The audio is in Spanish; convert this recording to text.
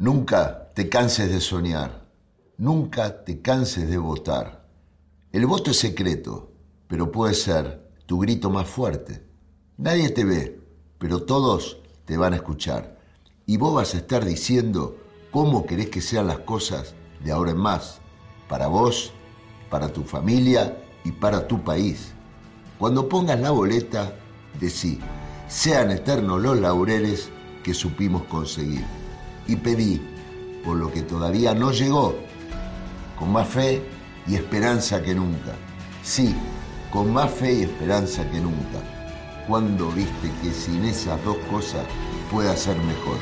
Nunca te canses de soñar, nunca te canses de votar. El voto es secreto, pero puede ser tu grito más fuerte. Nadie te ve, pero todos te van a escuchar. Y vos vas a estar diciendo cómo querés que sean las cosas de ahora en más, para vos, para tu familia y para tu país. Cuando pongas la boleta, decí, sean eternos los laureles que supimos conseguir y pedí por lo que todavía no llegó, con más fe y esperanza que nunca. Sí, con más fe y esperanza que nunca. Cuando viste que sin esas dos cosas pueda ser mejor.